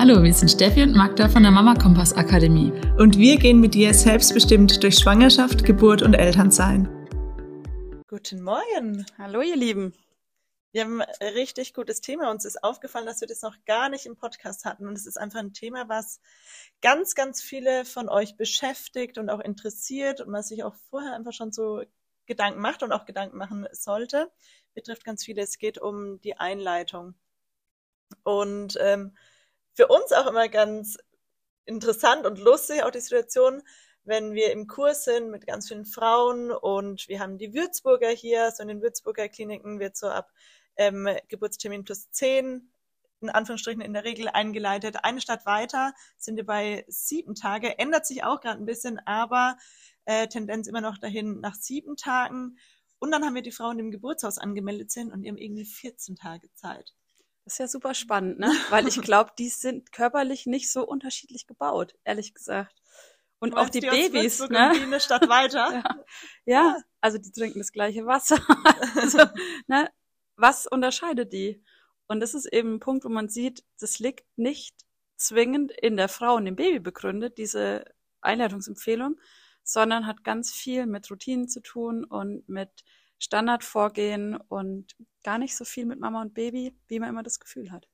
Hallo, wir sind Steffi und Magda von der Mama Kompass Akademie. Und wir gehen mit dir selbstbestimmt durch Schwangerschaft, Geburt und Elternsein. Guten Morgen. Hallo, ihr Lieben. Wir haben ein richtig gutes Thema. Uns ist aufgefallen, dass wir das noch gar nicht im Podcast hatten. Und es ist einfach ein Thema, was ganz, ganz viele von euch beschäftigt und auch interessiert und man sich auch vorher einfach schon so Gedanken macht und auch Gedanken machen sollte. Betrifft ganz viele. Es geht um die Einleitung. Und ähm, für uns auch immer ganz interessant und lustig, auch die Situation, wenn wir im Kurs sind mit ganz vielen Frauen und wir haben die Würzburger hier, so in den Würzburger Kliniken wird so ab ähm, Geburtstermin plus 10 in Anführungsstrichen in der Regel eingeleitet. Eine Stadt weiter sind wir bei sieben Tage, ändert sich auch gerade ein bisschen, aber äh, Tendenz immer noch dahin nach sieben Tagen. Und dann haben wir die Frauen, die im Geburtshaus angemeldet sind und die haben irgendwie 14 Tage Zeit. Das ist ja super spannend, ne? Weil ich glaube, die sind körperlich nicht so unterschiedlich gebaut, ehrlich gesagt. Und auch die, die Babys, ne? Die eine Stadt weiter. ja. ja, also die trinken das gleiche Wasser. also, ne? Was unterscheidet die? Und das ist eben ein Punkt, wo man sieht, das liegt nicht zwingend in der Frau und dem Baby begründet, diese Einleitungsempfehlung, sondern hat ganz viel mit Routinen zu tun und mit Standardvorgehen und gar nicht so viel mit Mama und Baby, wie man immer das Gefühl hat.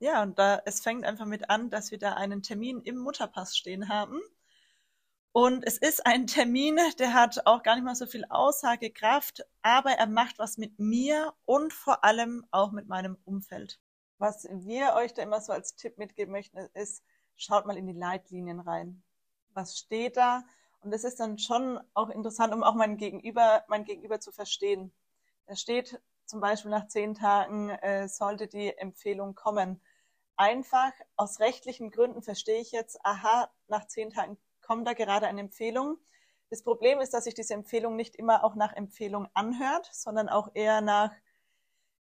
Ja, und da, es fängt einfach mit an, dass wir da einen Termin im Mutterpass stehen haben. Und es ist ein Termin, der hat auch gar nicht mal so viel Aussagekraft, aber er macht was mit mir und vor allem auch mit meinem Umfeld. Was wir euch da immer so als Tipp mitgeben möchten, ist, schaut mal in die Leitlinien rein. Was steht da? Und das ist dann schon auch interessant, um auch mein Gegenüber, mein Gegenüber zu verstehen. Da steht zum Beispiel nach zehn Tagen äh, sollte die Empfehlung kommen. Einfach aus rechtlichen Gründen verstehe ich jetzt, aha, nach zehn Tagen kommt da gerade eine Empfehlung. Das Problem ist, dass sich diese Empfehlung nicht immer auch nach Empfehlung anhört, sondern auch eher nach,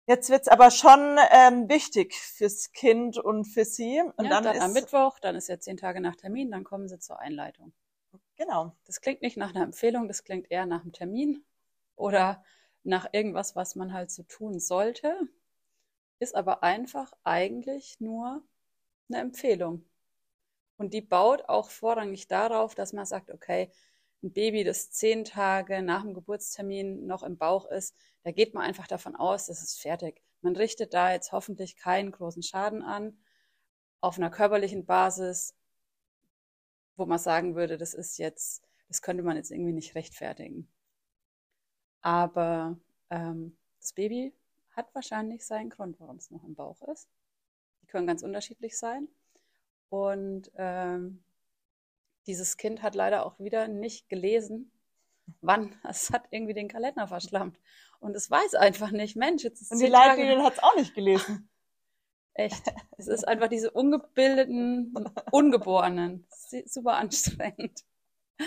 jetzt wird's aber schon ähm, wichtig fürs Kind und für sie. Und ja, dann, dann ist, am Mittwoch, dann ist ja zehn Tage nach Termin, dann kommen sie zur Einleitung. Genau. Das klingt nicht nach einer Empfehlung, das klingt eher nach einem Termin oder nach irgendwas, was man halt so tun sollte, ist aber einfach eigentlich nur eine Empfehlung. Und die baut auch vorrangig darauf, dass man sagt, okay, ein Baby, das zehn Tage nach dem Geburtstermin noch im Bauch ist, da geht man einfach davon aus, das ist fertig. Man richtet da jetzt hoffentlich keinen großen Schaden an. Auf einer körperlichen Basis wo man sagen würde, das ist jetzt, das könnte man jetzt irgendwie nicht rechtfertigen. Aber ähm, das Baby hat wahrscheinlich seinen Grund, warum es noch im Bauch ist. Die können ganz unterschiedlich sein. Und ähm, dieses Kind hat leider auch wieder nicht gelesen, wann. Es hat irgendwie den Kalender verschlammt. Und es weiß einfach nicht, Mensch, jetzt ist Und die Leitlinien hat es auch nicht gelesen. Echt. Es ist einfach diese ungebildeten Ungeborenen. Super anstrengend.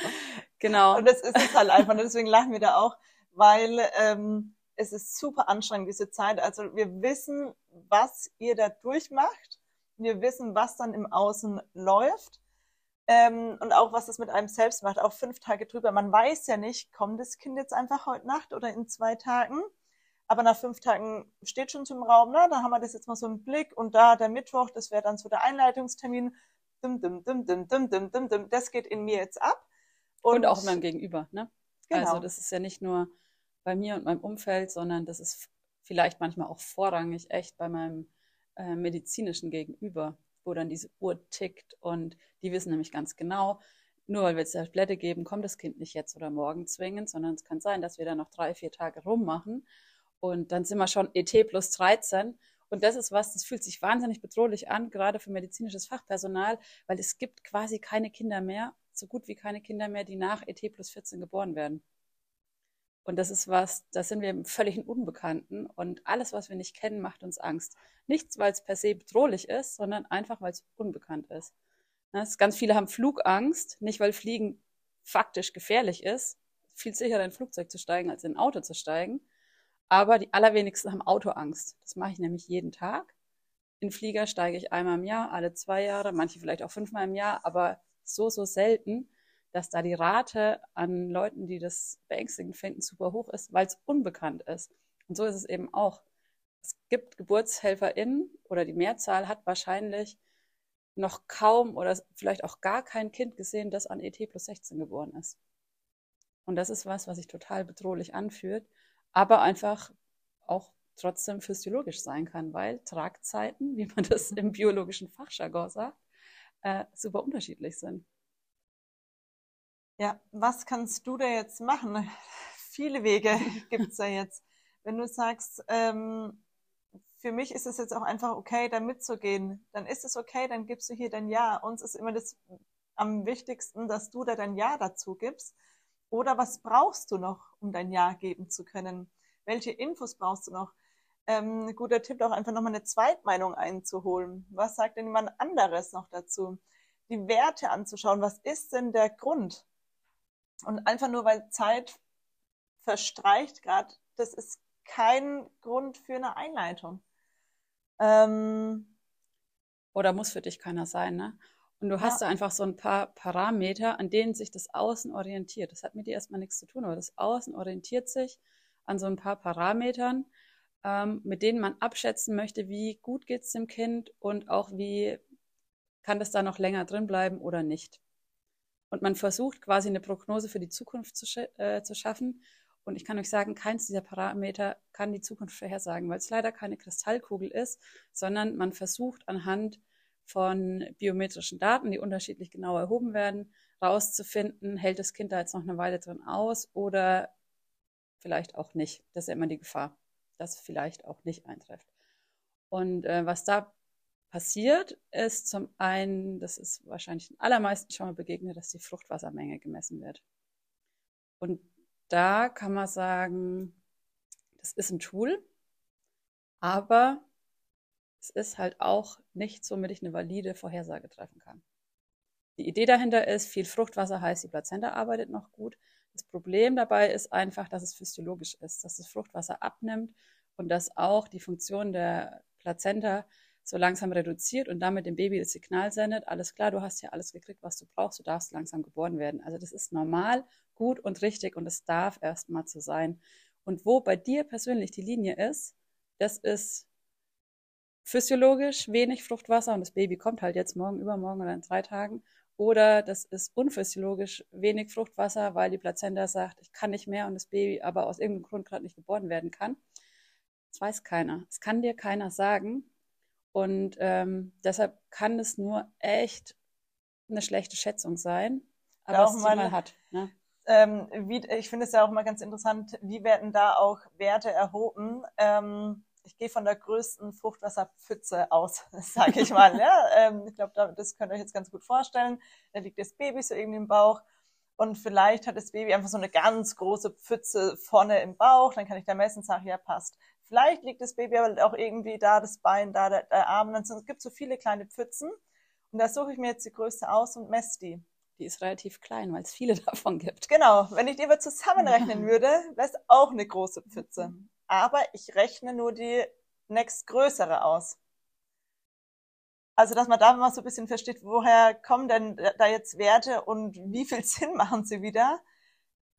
Genau. Und das ist es halt einfach. Deswegen lachen wir da auch, weil ähm, es ist super anstrengend, diese Zeit. Also wir wissen, was ihr da durchmacht. Wir wissen, was dann im Außen läuft. Ähm, und auch, was das mit einem selbst macht. Auch fünf Tage drüber. Man weiß ja nicht, kommt das Kind jetzt einfach heute Nacht oder in zwei Tagen? Aber nach fünf Tagen steht schon zum Raum, ne? Da haben wir das jetzt mal so im Blick und da der Mittwoch, das wäre dann so der Einleitungstermin. Dum, dum, dum, dum, dum, dum, dum, dum. Das geht in mir jetzt ab. Und, und auch meinem Gegenüber, ne? Genau. Also das ist ja nicht nur bei mir und meinem Umfeld, sondern das ist vielleicht manchmal auch vorrangig echt bei meinem äh, medizinischen Gegenüber, wo dann diese Uhr tickt und die wissen nämlich ganz genau, nur weil wir jetzt Tablette geben, kommt das Kind nicht jetzt oder morgen zwingend, sondern es kann sein, dass wir da noch drei, vier Tage rummachen und dann sind wir schon ET plus 13. Und das ist was, das fühlt sich wahnsinnig bedrohlich an, gerade für medizinisches Fachpersonal, weil es gibt quasi keine Kinder mehr, so gut wie keine Kinder mehr, die nach ET plus 14 geboren werden. Und das ist was, da sind wir im völligen Unbekannten und alles, was wir nicht kennen, macht uns Angst. Nichts, weil es per se bedrohlich ist, sondern einfach, weil es unbekannt ist. Das, ganz viele haben Flugangst, nicht weil Fliegen faktisch gefährlich ist. Viel sicherer in ein Flugzeug zu steigen, als in ein Auto zu steigen. Aber die allerwenigsten haben Autoangst. Das mache ich nämlich jeden Tag. In Flieger steige ich einmal im Jahr, alle zwei Jahre, manche vielleicht auch fünfmal im Jahr, aber so, so selten, dass da die Rate an Leuten, die das beängstigend finden, super hoch ist, weil es unbekannt ist. Und so ist es eben auch. Es gibt GeburtshelferInnen oder die Mehrzahl hat wahrscheinlich noch kaum oder vielleicht auch gar kein Kind gesehen, das an ET plus 16 geboren ist. Und das ist was, was sich total bedrohlich anfühlt, aber einfach auch trotzdem physiologisch sein kann, weil Tragzeiten, wie man das im biologischen Fachjargon sagt, äh, super unterschiedlich sind. Ja, was kannst du da jetzt machen? Viele Wege gibt's da jetzt. Wenn du sagst, ähm, für mich ist es jetzt auch einfach okay, da mitzugehen, dann ist es okay, dann gibst du hier dein Ja. Uns ist immer das am wichtigsten, dass du da dein Ja dazu gibst. Oder was brauchst du noch, um dein Ja geben zu können? Welche Infos brauchst du noch? Ähm, guter Tipp, auch einfach nochmal eine Zweitmeinung einzuholen. Was sagt denn jemand anderes noch dazu? Die Werte anzuschauen. Was ist denn der Grund? Und einfach nur, weil Zeit verstreicht gerade, das ist kein Grund für eine Einleitung. Ähm, Oder muss für dich keiner sein, ne? Und du hast ja. da einfach so ein paar Parameter, an denen sich das Außen orientiert. Das hat mit dir erstmal nichts zu tun, aber das Außen orientiert sich an so ein paar Parametern, ähm, mit denen man abschätzen möchte, wie gut geht es dem Kind und auch wie kann das da noch länger drin bleiben oder nicht. Und man versucht quasi eine Prognose für die Zukunft zu, äh, zu schaffen. Und ich kann euch sagen, keins dieser Parameter kann die Zukunft vorhersagen, weil es leider keine Kristallkugel ist, sondern man versucht anhand von biometrischen Daten, die unterschiedlich genau erhoben werden, rauszufinden, hält das Kind da jetzt noch eine Weile drin aus oder vielleicht auch nicht. Das ist ja immer die Gefahr, dass vielleicht auch nicht eintrifft. Und äh, was da passiert, ist zum einen, das ist wahrscheinlich den allermeisten schon mal begegnet, dass die Fruchtwassermenge gemessen wird. Und da kann man sagen, das ist ein Tool, aber es ist halt auch nichts, womit ich eine valide Vorhersage treffen kann. Die Idee dahinter ist, viel Fruchtwasser heißt, die Plazenta arbeitet noch gut. Das Problem dabei ist einfach, dass es physiologisch ist, dass das Fruchtwasser abnimmt und dass auch die Funktion der Plazenta so langsam reduziert und damit dem Baby das Signal sendet, alles klar, du hast ja alles gekriegt, was du brauchst, du darfst langsam geboren werden. Also das ist normal, gut und richtig und es darf erstmal so sein. Und wo bei dir persönlich die Linie ist, das ist physiologisch wenig Fruchtwasser und das Baby kommt halt jetzt morgen, übermorgen oder in drei Tagen. Oder das ist unphysiologisch wenig Fruchtwasser, weil die Plazenta sagt, ich kann nicht mehr und das Baby aber aus irgendeinem Grund gerade nicht geboren werden kann. Das weiß keiner. Es kann dir keiner sagen. Und ähm, deshalb kann es nur echt eine schlechte Schätzung sein, aber es mal hat. Ne? Ähm, wie, ich finde es ja auch mal ganz interessant, wie werden da auch Werte erhoben? Ähm, ich gehe von der größten Fruchtwasserpfütze aus, sage ich mal. ja? ähm, ich glaube, das könnt ihr euch jetzt ganz gut vorstellen. Da liegt das Baby so irgendwie im Bauch und vielleicht hat das Baby einfach so eine ganz große Pfütze vorne im Bauch. Dann kann ich da messen und sagen, ja, passt. Vielleicht liegt das Baby aber auch irgendwie da, das Bein da, der, der Arm. Dann es gibt so viele kleine Pfützen und da suche ich mir jetzt die größte aus und messe die. Die ist relativ klein, weil es viele davon gibt. Genau. Wenn ich die aber zusammenrechnen würde, wäre es auch eine große Pfütze. Mhm aber ich rechne nur die nächstgrößere aus. Also, dass man da mal so ein bisschen versteht, woher kommen denn da jetzt Werte und wie viel Sinn machen sie wieder?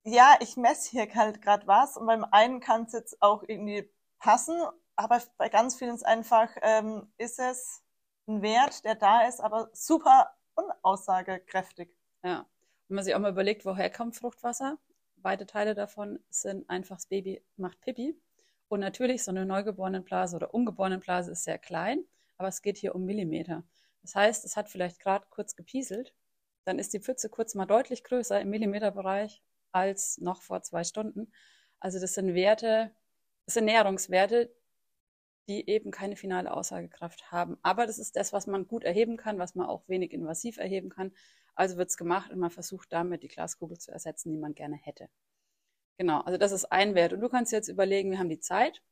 Ja, ich messe hier halt gerade was und beim einen kann es jetzt auch irgendwie passen, aber bei ganz vielen ist einfach, ähm, ist es ein Wert, der da ist, aber super unaussagekräftig. Ja, wenn man sich auch mal überlegt, woher kommt Fruchtwasser? Weite Teile davon sind einfach, das Baby macht Pipi und natürlich, so eine Neugeborenenblase oder Ungeborenenblase ist sehr klein, aber es geht hier um Millimeter. Das heißt, es hat vielleicht gerade kurz gepieselt, dann ist die Pfütze kurz mal deutlich größer im Millimeterbereich als noch vor zwei Stunden. Also das sind Werte, das sind Näherungswerte, die eben keine finale Aussagekraft haben. Aber das ist das, was man gut erheben kann, was man auch wenig invasiv erheben kann. Also wird es gemacht und man versucht damit die Glaskugel zu ersetzen, die man gerne hätte. Genau, also das ist ein Wert. Und du kannst jetzt überlegen, wir haben die Zeit,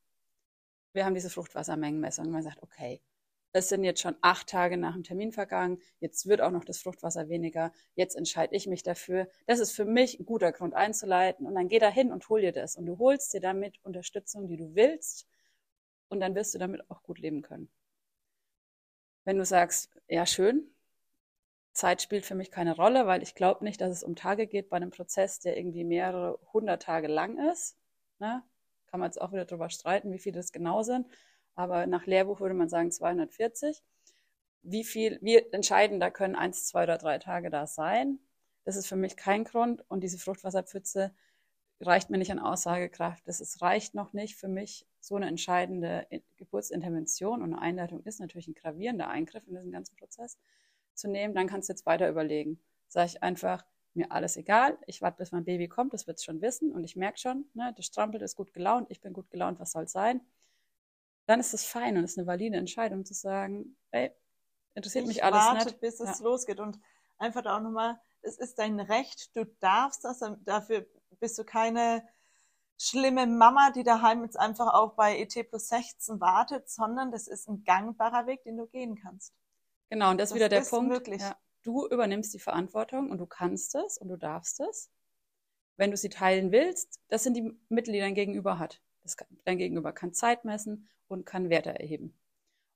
wir haben diese Fruchtwassermengenmessung. Man sagt, okay, es sind jetzt schon acht Tage nach dem Termin vergangen, jetzt wird auch noch das Fruchtwasser weniger, jetzt entscheide ich mich dafür. Das ist für mich ein guter Grund einzuleiten. Und dann geh da hin und hol dir das. Und du holst dir damit Unterstützung, die du willst. Und dann wirst du damit auch gut leben können. Wenn du sagst, ja, schön, Zeit spielt für mich keine Rolle, weil ich glaube nicht, dass es um Tage geht bei einem Prozess, der irgendwie mehrere hundert Tage lang ist. Ne? Kann man jetzt auch wieder darüber streiten, wie viele das genau sind. Aber nach Lehrbuch würde man sagen 240. wie viel, wie entscheidender können eins, zwei oder drei Tage da sein. Das ist für mich kein Grund. Und diese Fruchtwasserpfütze reicht mir nicht an Aussagekraft. Das ist, reicht noch nicht für mich. So eine entscheidende Geburtsintervention und eine Einleitung ist natürlich ein gravierender Eingriff in diesen ganzen Prozess zu nehmen. Dann kannst du jetzt weiter überlegen. Sage ich einfach, mir alles egal. Ich warte, bis mein Baby kommt, das wird es schon wissen. Und ich merke schon, ne, das strampelt, ist gut gelaunt, ich bin gut gelaunt, was soll es sein? Dann ist es fein und ist eine valide Entscheidung zu sagen, ey, interessiert ich mich alles warte, nicht. bis es Ja. losgeht. Und einfach da auch nochmal, es ist dein Recht, du darfst das, dafür bist du keine schlimme Mama, die daheim jetzt einfach auch bei ET plus 16 wartet, sondern das ist ein gangbarer Weg, den du gehen kannst. Genau, und das ist Das wieder der ist Punkt. möglich. Ja, du übernimmst die Verantwortung und du kannst es und du darfst es. Wenn du sie teilen willst, das sind die Mittel, die dein Gegenüber hat. Das kann, dein Gegenüber kann Zeit messen und kann Werte erheben.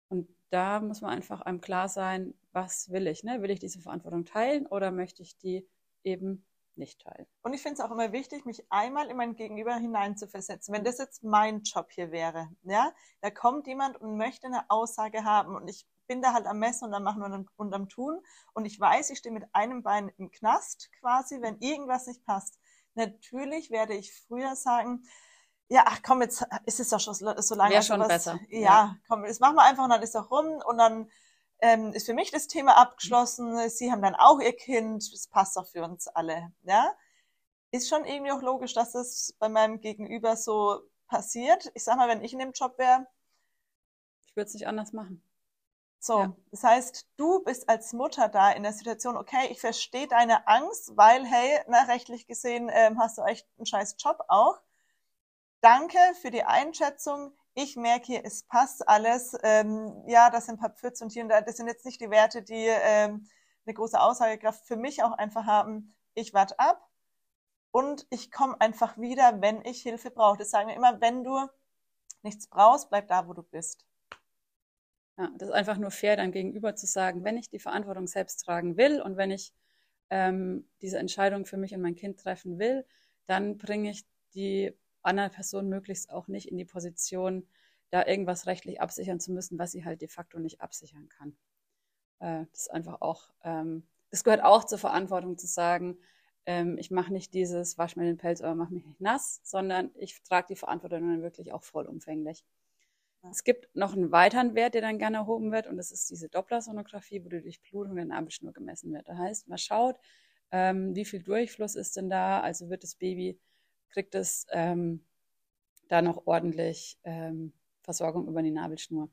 Und da muss man einfach einem klar sein, was will ich? Ne? Will ich diese Verantwortung teilen oder möchte ich die eben nicht teilen? Und ich finde es auch immer wichtig, mich einmal in mein Gegenüber hineinzuversetzen. Wenn das jetzt mein Job hier wäre, ja, da kommt jemand und möchte eine Aussage haben und ich bin da halt am Messen und am Machen und am, und am Tun und ich weiß, ich stehe mit einem Bein im Knast quasi, wenn irgendwas nicht passt. Natürlich werde ich früher sagen, ja, ach komm, jetzt ist es doch schon so lange. Wäre schon sowas- besser, Ja, ja. komm, das machen wir einfach und dann ist doch rum und dann ähm, ist für mich das Thema abgeschlossen. Sie haben dann auch ihr Kind, das passt doch für uns alle, ja. Ist schon irgendwie auch logisch, dass das bei meinem Gegenüber so passiert. Ich sag mal, wenn ich in dem Job wäre, Ich würde es nicht anders machen. So, Ja. das heißt, du bist als Mutter da in der Situation, okay, ich verstehe deine Angst, weil, hey, na, rechtlich gesehen ähm, hast du echt einen scheiß Job auch. Danke für die Einschätzung. Ich merke hier, es passt alles. Ähm, ja, das sind ein paar Pfütze und hier und da. Das sind jetzt nicht die Werte, die ähm, eine große Aussagekraft für mich auch einfach haben. Ich warte ab und ich komme einfach wieder, wenn ich Hilfe brauche. Das sagen wir immer, wenn du nichts brauchst, bleib da, wo du bist. Ja, das ist einfach nur fair, deinem Gegenüber zu sagen, wenn ich die Verantwortung selbst tragen will und wenn ich ähm, diese Entscheidung für mich und mein Kind treffen will, dann bringe ich die andere Person möglichst auch nicht in die Position, da irgendwas rechtlich absichern zu müssen, was sie halt de facto nicht absichern kann. Äh, das ist einfach auch, ähm, das gehört auch zur Verantwortung zu sagen, ähm, ich mache nicht dieses, wasch mir den Pelz oder mach mich nicht nass, sondern ich trage die Verantwortung dann wirklich auch vollumfänglich. Es gibt noch einen weiteren Wert, der dann gerne erhoben wird, und das ist diese Dopplersonographie, wo die Durchblutung der Nabelschnur gemessen wird. Das heißt, man schaut, ähm, wie viel Durchfluss ist denn da, also wird das Baby, kriegt es ähm, da noch ordentlich ähm, Versorgung über die Nabelschnur.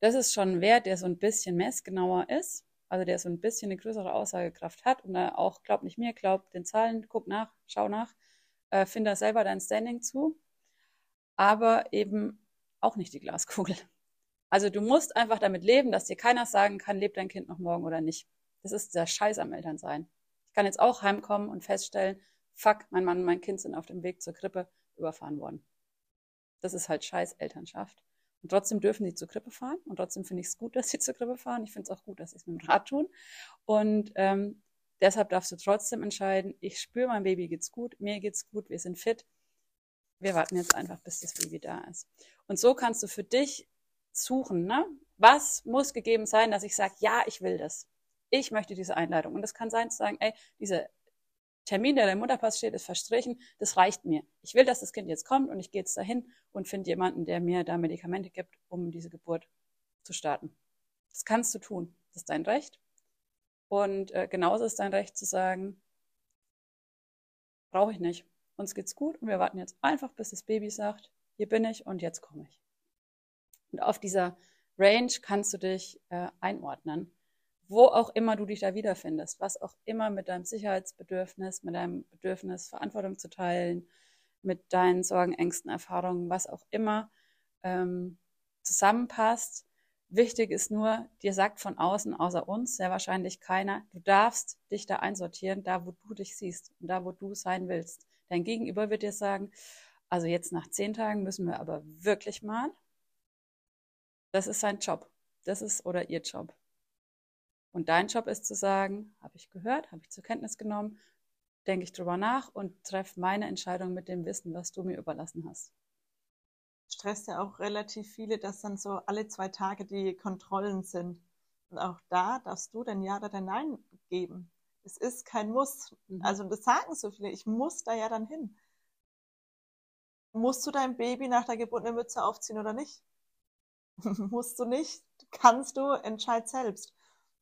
Das ist schon ein Wert, der so ein bisschen messgenauer ist, also der so ein bisschen eine größere Aussagekraft hat und da auch, glaub nicht mir, glaub den Zahlen, guck nach, schau nach, äh, finde da selber dein Standing zu, aber eben auch nicht die Glaskugel. Also du musst einfach damit leben, dass dir keiner sagen kann, lebt dein Kind noch morgen oder nicht. Das ist der Scheiß am Elternsein. Ich kann jetzt auch heimkommen und feststellen, fuck, mein Mann und mein Kind sind auf dem Weg zur Krippe überfahren worden. Das ist halt Scheiß Elternschaft. Und trotzdem dürfen die zur Krippe fahren und trotzdem finde ich es gut, dass sie zur Krippe fahren. Ich finde es auch gut, dass sie es mit dem Rad tun. Und ähm, deshalb darfst du trotzdem entscheiden, ich spüre, mein Baby geht's gut, mir geht's gut, wir sind fit. Wir warten jetzt einfach, bis das Baby da ist. Und so kannst du für dich suchen, ne? Was muss gegeben sein, dass ich sage, ja, ich will das. Ich möchte diese Einleitung. Und das kann sein zu sagen, ey, dieser Termin, der der Mutterpass steht, ist verstrichen, das reicht mir. Ich will, dass das Kind jetzt kommt und ich gehe jetzt dahin und finde jemanden, der mir da Medikamente gibt, um diese Geburt zu starten. Das kannst du tun. Das ist dein Recht. Und äh, genauso ist dein Recht zu sagen, brauche ich nicht. Uns geht's gut und wir warten jetzt einfach, bis das Baby sagt, hier bin ich und jetzt komme ich. Und auf dieser Range kannst du dich äh, einordnen, wo auch immer du dich da wiederfindest, was auch immer mit deinem Sicherheitsbedürfnis, mit deinem Bedürfnis, Verantwortung zu teilen, mit deinen Sorgen, Ängsten, Erfahrungen, was auch immer ähm, zusammenpasst. Wichtig ist nur, dir sagt von außen, außer uns, sehr wahrscheinlich keiner, du darfst dich da einsortieren, da wo du dich siehst und da wo du sein willst. Dein Gegenüber wird dir sagen, also jetzt nach zehn Tagen müssen wir aber wirklich mal. Das ist sein Job. Das ist oder ihr Job. Und dein Job ist zu sagen, habe ich gehört, habe ich zur Kenntnis genommen, denke ich drüber nach und treffe meine Entscheidung mit dem Wissen, was du mir überlassen hast. Stresst ja auch relativ viele, dass dann so alle zwei Tage die Kontrollen sind. Und auch da darfst du dein Ja oder dein Nein geben. Es ist kein Muss. Mhm. Also das sagen so viele, ich muss da ja dann hin. Musst du dein Baby nach der Geburt eine Mütze aufziehen oder nicht? Musst du nicht, kannst du, entscheid selbst.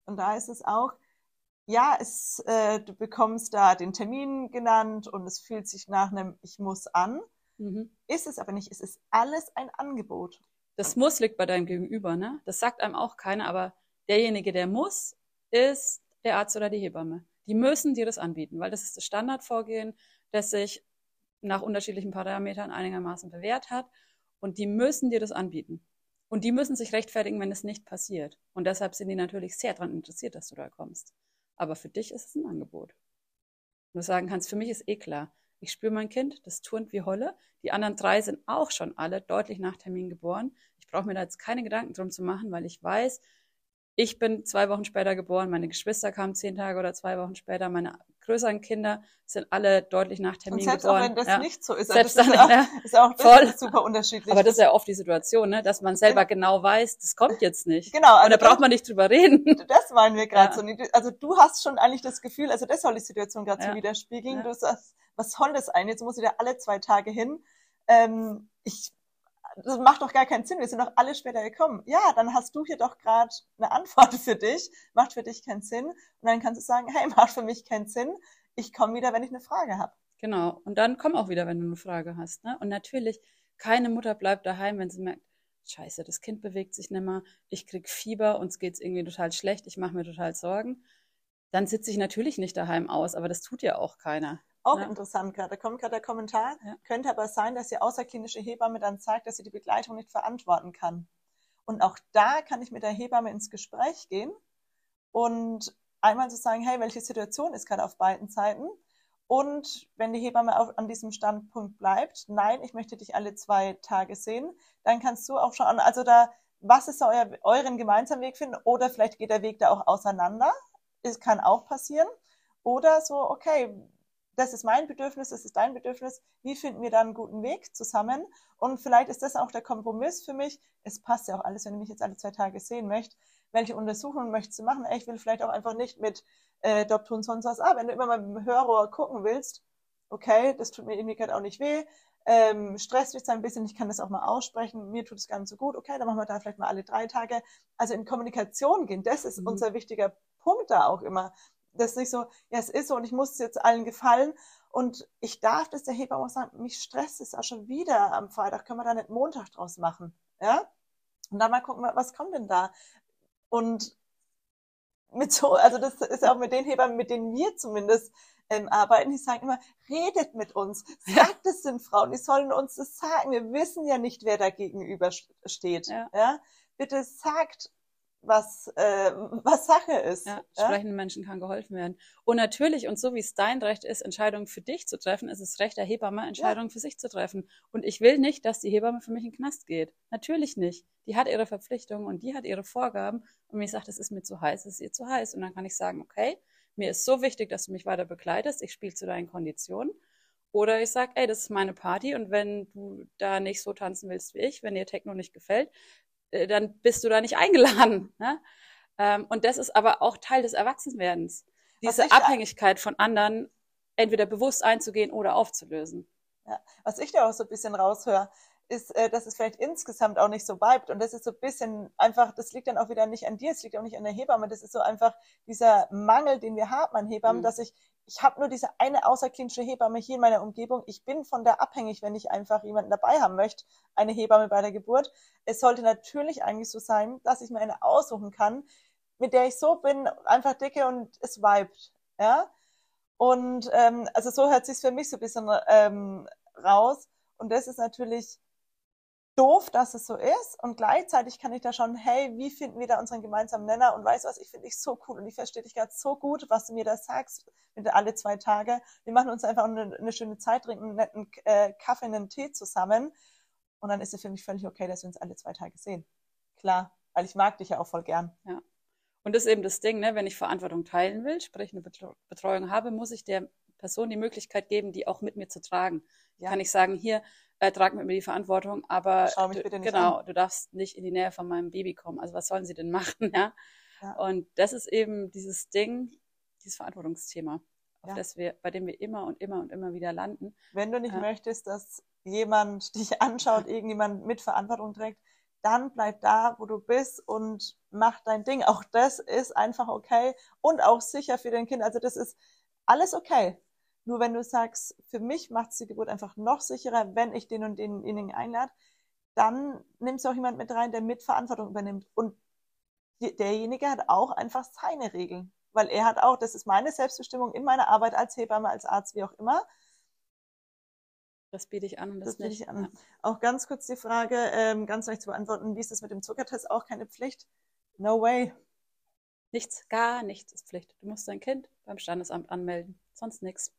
Und da ist es auch, ja, es, äh, du bekommst da den Termin genannt und es fühlt sich nach einem Ich muss an. Mhm. Ist es aber nicht. Es ist alles ein Angebot. Das Muss liegt bei deinem Gegenüber, ne? Das sagt einem auch keiner, aber derjenige, der muss, ist der Arzt oder die Hebamme. Die müssen dir das anbieten, weil das ist das Standardvorgehen, das sich nach unterschiedlichen Parametern einigermaßen bewährt hat. Und die müssen dir das anbieten. Und die müssen sich rechtfertigen, wenn es nicht passiert. Und deshalb sind die natürlich sehr daran interessiert, dass du da kommst. Aber für dich ist es ein Angebot. Wenn du sagen kannst, für mich ist eh klar, ich spüre mein Kind, das turnt wie Holle. Die anderen drei sind auch schon alle deutlich nach Termin geboren. Ich brauche mir da jetzt keine Gedanken drum zu machen, weil ich weiß, ich bin zwei Wochen später geboren, meine Geschwister kamen zehn Tage oder zwei Wochen später, meine größeren Kinder sind alle deutlich nach Termin und selbst geboren. Selbst auch wenn das ja. nicht so ist, selbst das dann, ist, auch, ja, ist auch voll. super unterschiedlich. Aber das ist ja oft die Situation, ne, dass man selber genau weiß, das kommt jetzt nicht. Genau. Also und da braucht man nicht drüber reden. Das meinen wir gerade ja. so. Also du hast schon eigentlich das Gefühl, also das soll die Situation gerade so widerspiegeln. Du sagst, was soll das ein? Jetzt muss ich da alle zwei Tage hin. Ähm, ich das macht doch gar keinen Sinn, wir sind doch alle später gekommen. Ja, dann hast du hier doch gerade eine Antwort für dich, macht für dich keinen Sinn. Und dann kannst du sagen, hey, macht für mich keinen Sinn, ich komme wieder, wenn ich eine Frage habe. Genau, und dann komm auch wieder, wenn du eine Frage hast. Ne? Und natürlich, keine Mutter bleibt daheim, wenn sie merkt, scheiße, das Kind bewegt sich nicht mehr, ich krieg Fieber, uns geht's irgendwie total schlecht, ich mache mir total Sorgen. Dann sitze ich natürlich nicht daheim aus, aber das tut ja auch keiner. Auch ja. interessant gerade. Da kommt gerade der Kommentar. Ja. Könnte aber sein, dass die außerklinische Hebamme dann sagt, dass sie die Begleitung nicht verantworten kann. Und auch da kann ich mit der Hebamme ins Gespräch gehen und einmal zu so sagen, hey, welche Situation ist gerade auf beiden Seiten? Und wenn die Hebamme auf, an diesem Standpunkt bleibt, nein, ich möchte dich alle zwei Tage sehen, dann kannst du auch schauen, also da, was ist euer, euren gemeinsamen Weg finden? Oder vielleicht geht der Weg da auch auseinander. Es kann auch passieren. Oder so, okay, das ist mein Bedürfnis, das ist dein Bedürfnis, wie finden wir da einen guten Weg zusammen? Und vielleicht ist das auch der Kompromiss für mich. Es passt ja auch alles, wenn du mich jetzt alle zwei Tage sehen möchtest. Welche Untersuchungen möchtest du machen? Ich will vielleicht auch einfach nicht mit äh, Doppel und sonst was. Ah, wenn du immer mal mit dem Hörrohr gucken willst, okay, das tut mir irgendwie gerade auch nicht weh. Ähm, stresst dich ein bisschen, ich kann das auch mal aussprechen, mir tut es gar nicht so gut, okay, dann machen wir da vielleicht mal alle drei Tage. Also in Kommunikation gehen, das ist mhm. unser wichtiger Punkt da auch immer das ist nicht so, ja, es ist so und ich muss jetzt allen gefallen. Und ich darf das der Hebamme auch sagen, mich stresst es auch schon wieder am Freitag, können wir da nicht Montag draus machen. Ja? Und dann mal gucken, was kommt denn da? Und mit so, also das ist auch mit den Hebammen, mit denen wir zumindest ähm, arbeiten, die sagen immer, redet mit uns, sagt es den Frauen, die sollen uns das sagen. Wir wissen ja nicht, wer da gegenüber steht. Ja. ja? Bitte sagt was, äh, was Sache ist. Ja, ja? sprechenden Menschen kann geholfen werden. Und natürlich, und so wie es dein Recht ist, Entscheidungen für dich zu treffen, ist es Recht der Hebamme, Entscheidungen ja. für sich zu treffen. Und ich will nicht, dass die Hebamme für mich in den Knast geht. Natürlich nicht. Die hat ihre Verpflichtungen und die hat ihre Vorgaben. Und wenn ich sage, das ist mir zu heiß, es ist ihr zu heiß. Und dann kann ich sagen, okay, mir ist so wichtig, dass du mich weiter begleitest. Ich spiele zu deinen Konditionen. Oder ich sage, ey, das ist meine Party und wenn du da nicht so tanzen willst wie ich, wenn dir Techno nicht gefällt, dann bist du da nicht eingeladen. Ne? Ähm, und das ist aber auch Teil des Erwachsenwerdens. Diese Abhängigkeit von anderen entweder bewusst einzugehen oder aufzulösen. Ja, was ich da auch so ein bisschen raushöre, ist, äh, dass es vielleicht insgesamt auch nicht so bleibt. Und das ist so ein bisschen einfach, das liegt dann auch wieder nicht an dir, es liegt auch nicht an der Hebamme. Das ist so einfach dieser Mangel, den wir haben an Hebammen, mhm. dass ich ich habe nur diese eine außerklinische Hebamme hier in meiner Umgebung. Ich bin von der abhängig, wenn ich einfach jemanden dabei haben möchte, eine Hebamme bei der Geburt. Es sollte natürlich eigentlich so sein, dass ich mir eine aussuchen kann, mit der ich so bin, einfach dicke und es vibet. Ja? Und ähm, also so hört sich für mich so ein bisschen ähm, raus. Und das ist natürlich doof, dass es so ist und gleichzeitig kann ich da schauen, hey, wie finden wir da unseren gemeinsamen Nenner und weißt du was, ich finde dich so cool und ich verstehe dich gerade so gut, was du mir da sagst mit alle zwei Tage. Wir machen uns einfach eine, eine schöne Zeit, trinken einen netten äh, Kaffee, einen Tee zusammen und dann ist es für mich völlig okay, dass wir uns alle zwei Tage sehen. Klar, weil ich mag dich ja auch voll gern. Ja. Und das ist eben das Ding, ne? wenn ich Verantwortung teilen will, sprich eine Betreuung habe, muss ich der Person die Möglichkeit geben, die auch mit mir zu tragen. Ja. Kann ich sagen, hier, äh, trag mit mir die Verantwortung, aber Schau mich bitte nicht genau, an. du darfst nicht in die Nähe von meinem Baby kommen. Also was sollen sie denn machen, ja? Ja. Und das ist eben dieses Ding, dieses Verantwortungsthema, auf ja. das wir, bei dem wir immer und immer und immer wieder landen. Wenn du nicht möchtest, dass jemand dich anschaut, irgendjemand mit Verantwortung trägt, dann bleib da, wo du bist und mach dein Ding. Auch das ist einfach okay und auch sicher für dein Kind. Also das ist alles okay. Nur wenn du sagst, für mich macht es die Geburt einfach noch sicherer, wenn ich den und denjenigen einlade, dann nimmst du auch jemand mit rein, der Mitverantwortung übernimmt. Und derjenige hat auch einfach seine Regeln. Weil er hat auch, das ist meine Selbstbestimmung in meiner Arbeit als Hebamme, als Arzt, wie auch immer. Das biete ich an und das, das nicht. Ich an. Auch ganz kurz die Frage, ähm, ganz leicht zu beantworten, wie ist das mit dem Zuckertest? Auch keine Pflicht? No way. Nichts, gar nichts ist Pflicht. Du musst dein Kind beim Standesamt anmelden, sonst nichts.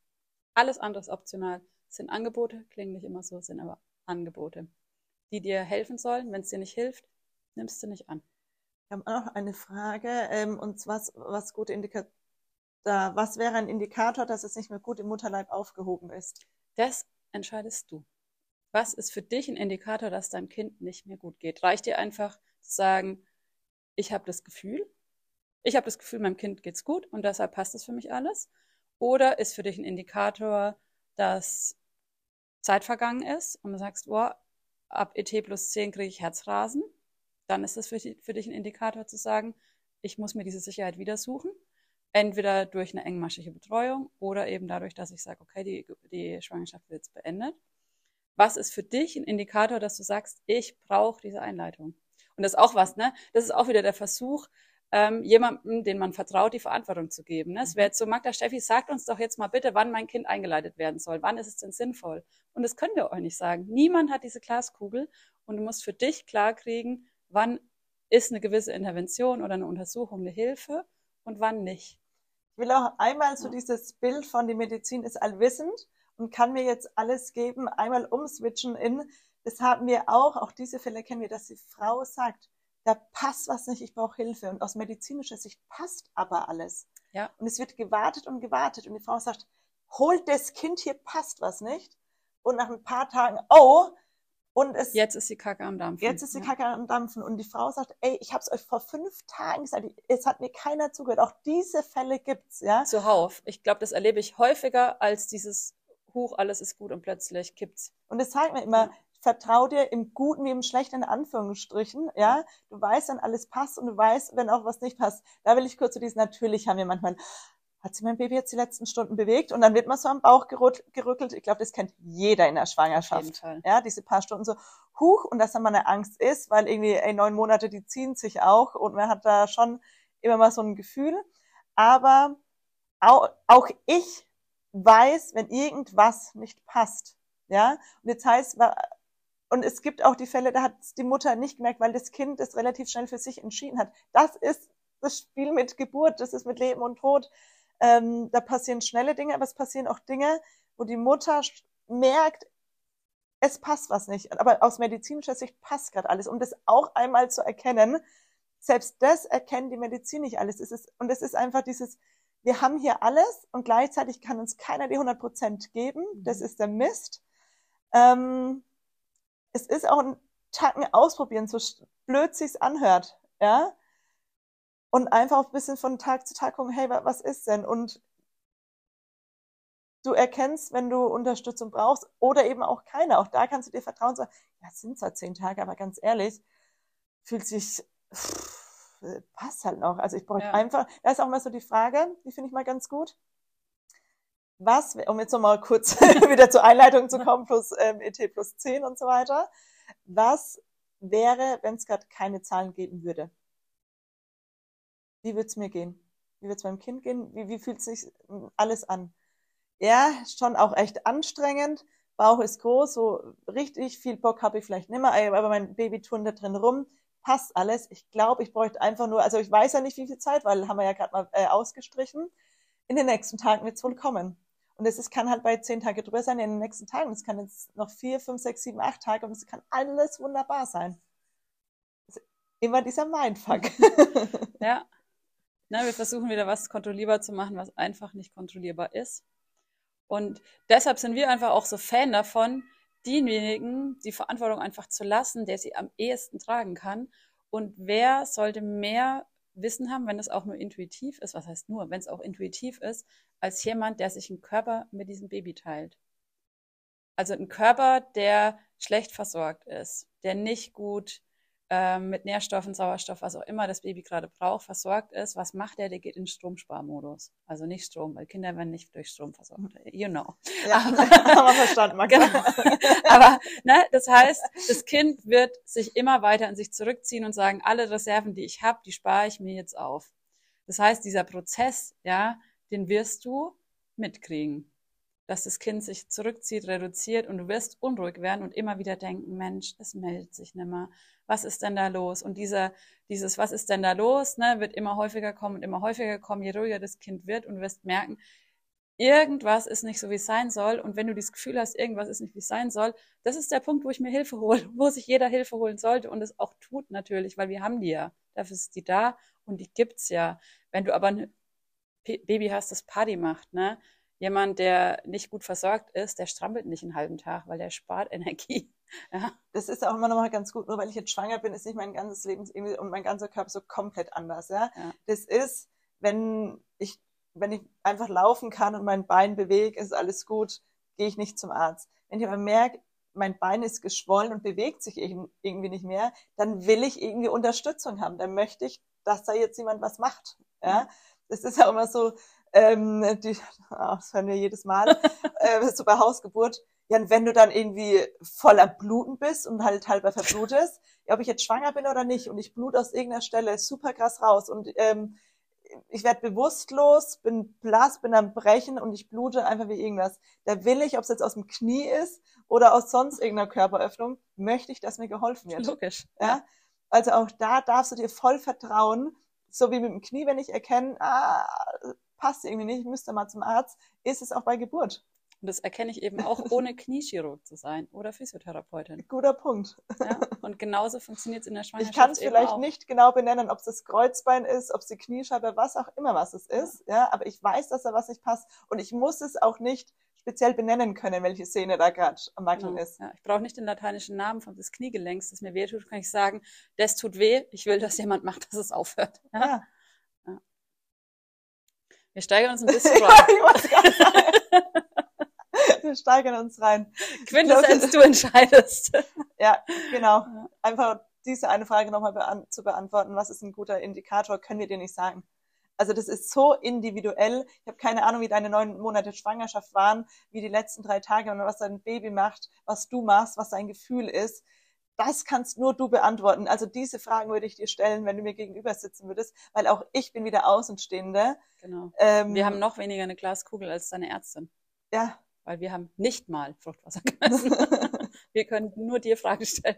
Alles andere ist optional. Sind Angebote, klingen nicht immer so, sind aber Angebote, die dir helfen sollen. Wenn es dir nicht hilft, nimmst du nicht an. Wir haben auch noch eine Frage, ähm, und zwar, was, was gute Indikator, was wäre ein Indikator, dass es nicht mehr gut im Mutterleib aufgehoben ist? Das entscheidest du. Was ist für dich ein Indikator, dass deinem Kind nicht mehr gut geht? Reicht dir einfach zu sagen, ich habe das Gefühl, ich habe das Gefühl, meinem Kind geht's gut und deshalb passt es für mich alles? Oder ist für dich ein Indikator, dass Zeit vergangen ist und du sagst, oh, ab ET plus 10 kriege ich Herzrasen? Dann ist es für, für dich ein Indikator zu sagen, ich muss mir diese Sicherheit wieder suchen entweder durch eine engmaschige Betreuung oder eben dadurch, dass ich sage, okay, die, die Schwangerschaft wird jetzt beendet. Was ist für dich ein Indikator, dass du sagst, ich brauche diese Einleitung? Und das ist auch was, ne? Das ist auch wieder der Versuch, ähm, jemandem, den man vertraut, die Verantwortung zu geben. Ne? Es wäre jetzt so, Magda Steffi, sagt uns doch jetzt mal bitte, wann mein Kind eingeleitet werden soll. Wann ist es denn sinnvoll? Und das können wir euch nicht sagen. Niemand hat diese Glaskugel und du musst für dich klar kriegen, wann ist eine gewisse Intervention oder eine Untersuchung eine Hilfe und wann nicht. Ich will auch einmal so dieses Bild von die Medizin ist allwissend und kann mir jetzt alles geben, einmal umswitchen in, das haben wir auch, auch diese Fälle kennen wir, dass die Frau sagt, da passt was nicht, ich brauche Hilfe. Und aus medizinischer Sicht passt aber alles. Ja. Und es wird gewartet und gewartet und die Frau sagt, holt das Kind, hier passt was nicht. Und nach ein paar Tagen, oh, und es, jetzt ist die Kacke am Dampfen. Jetzt ist die Kacke am Dampfen. Und die Frau sagt, ey, ich habe es euch vor fünf Tagen gesagt, es hat mir keiner zugehört. Auch diese Fälle gibt's, ja. Zuhauf. Ich glaube, das erlebe ich häufiger als dieses Huch, alles ist gut und plötzlich kippt's. Und es zeigt mir immer, ja. Vertrau dir im Guten wie im Schlechten in Anführungsstrichen, ja. Du weißt, wenn alles passt und du weißt, wenn auch was nicht passt. Da will ich kurz zu diesem, natürlich haben wir manchmal hat sich mein Baby jetzt die letzten Stunden bewegt und dann wird man so am Bauch gerückelt. Ich glaube, das kennt jeder in der Schwangerschaft. Ja, diese paar Stunden so, huch, und dass dann mal eine Angst ist, weil irgendwie, ey, neun Monate, die ziehen sich auch und man hat da schon immer mal so ein Gefühl. Aber auch, auch ich weiß, wenn irgendwas nicht passt. Ja, und jetzt heißt, und es gibt auch die Fälle, da hat die Mutter nicht gemerkt, weil das Kind es relativ schnell für sich entschieden hat. Das ist das Spiel mit Geburt, das ist mit Leben und Tod. Ähm, da passieren schnelle Dinge, aber es passieren auch Dinge, wo die Mutter merkt, es passt was nicht. Aber aus medizinischer Sicht passt gerade alles. Um das auch einmal zu erkennen, selbst das erkennt die Medizin nicht alles. Es ist, und es ist einfach dieses, wir haben hier alles und gleichzeitig kann uns keiner die 100 Prozent geben. Das mhm. ist der Mist. Ähm, es ist auch ein Tacken ausprobieren, so blöd sich's anhört. Ja, und einfach ein bisschen von Tag zu Tag gucken, hey, was ist denn? Und du erkennst, wenn du Unterstützung brauchst oder eben auch keine. Auch da kannst du dir vertrauen, sagen, ja, es sind zwar zehn Tage, aber ganz ehrlich, fühlt sich, pff, passt halt noch. Also ich brauche ja. einfach, da ist auch mal so die Frage, die finde ich mal ganz gut. Was, um jetzt nochmal kurz wieder zur Einleitung zu kommen, plus ähm, ET plus 10 und so weiter. Was wäre, wenn es gerade keine Zahlen geben würde? wie wird's mir gehen? Wie wird's meinem Kind gehen? Wie, wie fühlt sich alles an? Ja, schon auch echt anstrengend. Bauch ist groß, so richtig viel Bock habe ich vielleicht nimmer, aber mein Baby turnt da drin rum. Passt alles. Ich glaube, ich bräuchte einfach nur, also ich weiß ja nicht, wie viel Zeit, weil haben wir ja gerade mal äh, ausgestrichen. In den nächsten Tagen wird's wohl kommen. Und es kann halt bei zehn Tage drüber sein, in den nächsten Tagen. Es kann jetzt noch vier, fünf, sechs, sieben, acht Tage und es kann alles wunderbar sein. Immer dieser Mindfuck. ja. Ne, wir versuchen wieder was kontrollierbar zu machen, was einfach nicht kontrollierbar ist. Und deshalb sind wir einfach auch so Fan davon, diejenigen die Verantwortung einfach zu lassen, der sie am ehesten tragen kann. Und wer sollte mehr Wissen haben, wenn es auch nur intuitiv ist, was heißt nur, wenn es auch intuitiv ist, als jemand, der sich einen Körper mit diesem Baby teilt. Also ein Körper, der schlecht versorgt ist, der nicht gut ähm, mit Nährstoffen, Sauerstoff, was auch immer das Baby gerade braucht, versorgt ist, was macht der? Der geht in Stromsparmodus. Also nicht Strom, weil Kinder werden nicht durch Strom versorgt. You know. Ja, haben wir verstanden, Max. Genau. Aber ne, das heißt, das Kind wird sich immer weiter in sich zurückziehen und sagen, alle Reserven, die ich habe, die spare ich mir jetzt auf. Das heißt, dieser Prozess, ja, den wirst du mitkriegen dass das Kind sich zurückzieht, reduziert und du wirst unruhig werden und immer wieder denken, Mensch, es meldet sich nimmer. Was ist denn da los? Und dieser, dieses, was ist denn da los, ne, wird immer häufiger kommen und immer häufiger kommen, je ruhiger das Kind wird und du wirst merken, irgendwas ist nicht so, wie es sein soll. Und wenn du das Gefühl hast, irgendwas ist nicht, wie es sein soll, das ist der Punkt, wo ich mir Hilfe hole, wo sich jeder Hilfe holen sollte und es auch tut natürlich, weil wir haben die ja. Dafür ist die da und die gibt's ja. Wenn du aber ein Baby hast, das Party macht, ne, jemand, der nicht gut versorgt ist, der strampelt nicht einen halben Tag, weil der spart Energie. Ja. Das ist auch immer noch mal ganz gut. Nur weil ich jetzt schwanger bin, ist nicht mein ganzes Leben irgendwie und mein ganzer Körper so komplett anders. Ja? ja. Das ist, wenn ich, wenn ich einfach laufen kann und mein Bein bewege, ist alles gut, gehe ich nicht zum Arzt. Wenn ich aber merke, mein Bein ist geschwollen und bewegt sich irgendwie nicht mehr, dann will ich irgendwie Unterstützung haben. Dann möchte ich, dass da jetzt jemand was macht. Ja? Das ist ja immer so, ähm, die, oh, das hören wir jedes Mal, äh, so bei Hausgeburt, ja, und wenn du dann irgendwie voller Bluten bist und halt halber verblutest, ja, ob ich jetzt schwanger bin oder nicht und ich blut aus irgendeiner Stelle super krass raus und ähm, ich werde bewusstlos, bin blass, bin am Brechen und ich blute einfach wie irgendwas. Da will ich, ob es jetzt aus dem Knie ist oder aus sonst irgendeiner Körperöffnung, möchte ich, dass mir geholfen wird. Logisch. Ja? Also auch da darfst du dir voll vertrauen, so wie mit dem Knie, wenn ich erkenne, ah, passt irgendwie nicht, ich müsste mal zum Arzt, ist es auch bei Geburt. Und das erkenne ich eben auch, ohne Kniechirurg zu sein oder Physiotherapeutin. Guter Punkt. Ja, und genauso funktioniert es in der Schwangerschaft. Ich kann es vielleicht auch. nicht genau benennen, ob es das Kreuzbein ist, ob es die Kniescheibe, was auch immer was es ist. Ja. ja, aber ich weiß, dass da was nicht passt. Und ich muss es auch nicht speziell benennen können, welche Szene da gerade am Wackeln ja, ist. Ich brauche nicht den lateinischen Namen von des Kniegelenks, das mir weh tut, kann ich sagen, das tut weh, ich will, dass jemand macht, dass es aufhört. Ja. Wir steigern uns ein bisschen rein. Wir steigern uns rein. Quintessenz, du entscheidest. ja, genau. Einfach diese eine Frage nochmal beant zu beantworten. Was ist ein guter Indikator, können wir dir nicht sagen. Also das ist so individuell. Ich habe keine Ahnung, wie deine neun Monate Schwangerschaft waren, wie die letzten drei Tage und was dein Baby macht, was du machst, was dein Gefühl ist das kannst nur du beantworten. Also diese Fragen würde ich dir stellen, wenn du mir gegenüber sitzen würdest, weil auch ich bin wieder Außenstehende. Genau. Ähm, wir haben noch weniger eine Glaskugel als deine Ärztin. Ja. Weil wir haben nicht mal Fruchtwasser gemessen. wir können nur dir Fragen stellen.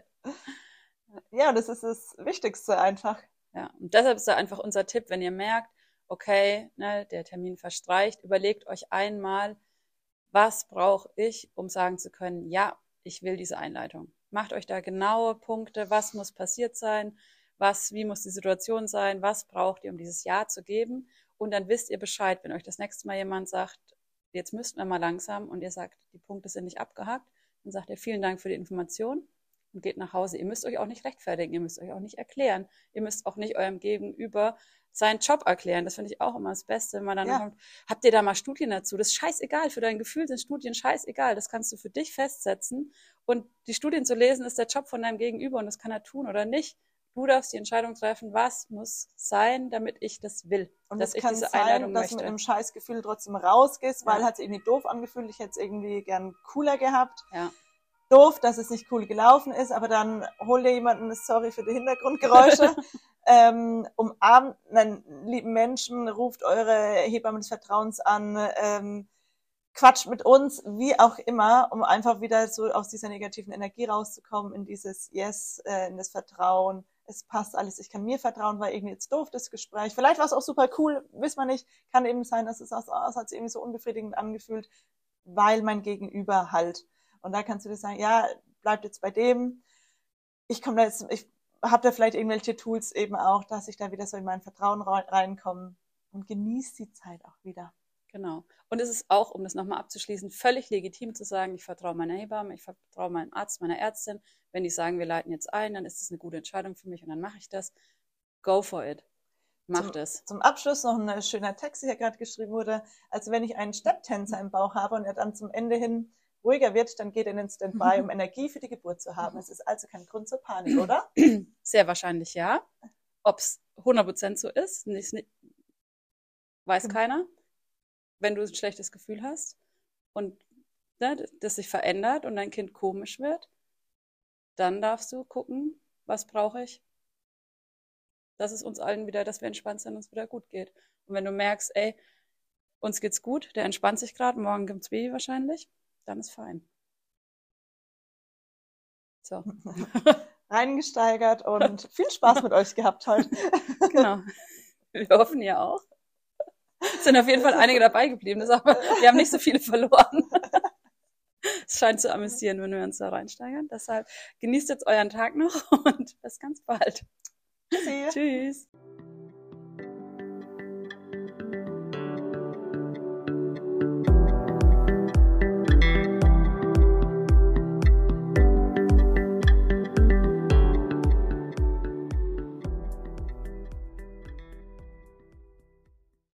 Ja, das ist das Wichtigste einfach. Ja, und deshalb ist da einfach unser Tipp, wenn ihr merkt, okay, ne, der Termin verstreicht, überlegt euch einmal, was brauche ich, um sagen zu können, ja, ich will diese Einleitung Macht euch da genaue Punkte, was muss passiert sein, was, wie muss die Situation sein, was braucht ihr, um dieses Ja zu geben. Und dann wisst ihr Bescheid, wenn euch das nächste Mal jemand sagt, jetzt müssten wir mal langsam und ihr sagt, die Punkte sind nicht abgehakt, dann sagt ihr vielen Dank für die Information und geht nach Hause. Ihr müsst euch auch nicht rechtfertigen, ihr müsst euch auch nicht erklären, ihr müsst auch nicht eurem Gegenüber seinen Job erklären. Das finde ich auch immer das Beste, wenn man dann ja. kommt, habt ihr da mal Studien dazu? Das ist scheißegal, für dein Gefühl sind Studien scheißegal. Das kannst du für dich festsetzen. Und die Studien zu lesen, ist der Job von deinem Gegenüber und das kann er tun oder nicht. Du darfst die Entscheidung treffen, was muss sein, damit ich das will. Und dass es kann sein, Einladung dass möchte. du mit einem Scheißgefühl trotzdem rausgehst, weil ja. hat es irgendwie doof angefühlt, ich hätte es irgendwie gern cooler gehabt. Ja doof, dass es nicht cool gelaufen ist, aber dann hol dir jemanden, sorry für die Hintergrundgeräusche, ähm, umarmt einen lieben Menschen, ruft eure Hebamme des Vertrauens an, ähm, quatscht mit uns, wie auch immer, um einfach wieder so aus dieser negativen Energie rauszukommen, in dieses Yes, äh, in das Vertrauen, es passt alles, ich kann mir vertrauen, war irgendwie jetzt doof, das Gespräch. Vielleicht war es auch super cool, wissen wir nicht. Kann eben sein, dass es aus, aus hat sich irgendwie so unbefriedigend angefühlt, weil mein Gegenüber halt und da kannst du dir sagen, ja, bleibt jetzt bei dem. Ich komme da jetzt, ich habe da vielleicht irgendwelche Tools eben auch, dass ich da wieder so in mein Vertrauen reinkomme und genieße die Zeit auch wieder. Genau. Und es ist auch, um das nochmal abzuschließen, völlig legitim zu sagen, ich vertraue meiner Hebamme, ich vertraue meinem Arzt, meiner Ärztin. Wenn die sagen, wir leiten jetzt ein, dann ist das eine gute Entscheidung für mich und dann mache ich das. Go for it. Macht zum, es. Zum Abschluss noch ein schöner Text, der gerade geschrieben wurde. Also wenn ich einen Stepptänzer im Bauch habe und er dann zum Ende hin ruhiger wird, dann geht er in den Standby, um Energie für die Geburt zu haben. Es ist also kein Grund zur Panik, oder? Sehr wahrscheinlich ja. Ob es 100% so ist, nicht, nicht, weiß mhm. keiner. Wenn du ein schlechtes Gefühl hast und ne, das sich verändert und dein Kind komisch wird, dann darfst du gucken, was brauche ich, dass es uns allen wieder, dass wir entspannt sind und es wieder gut geht. Und wenn du merkst, ey, uns geht's gut, der entspannt sich gerade, morgen gibt's Baby wahrscheinlich, dann ist fein. So. Reingesteigert und viel Spaß mit euch gehabt heute. genau. Wir hoffen ja auch. Es sind auf jeden Fall einige dabei geblieben, aber wir haben nicht so viele verloren. Es scheint zu amüsieren, wenn wir uns da reinsteigern. Deshalb genießt jetzt euren Tag noch und bis ganz bald. Tschüssi. Tschüss.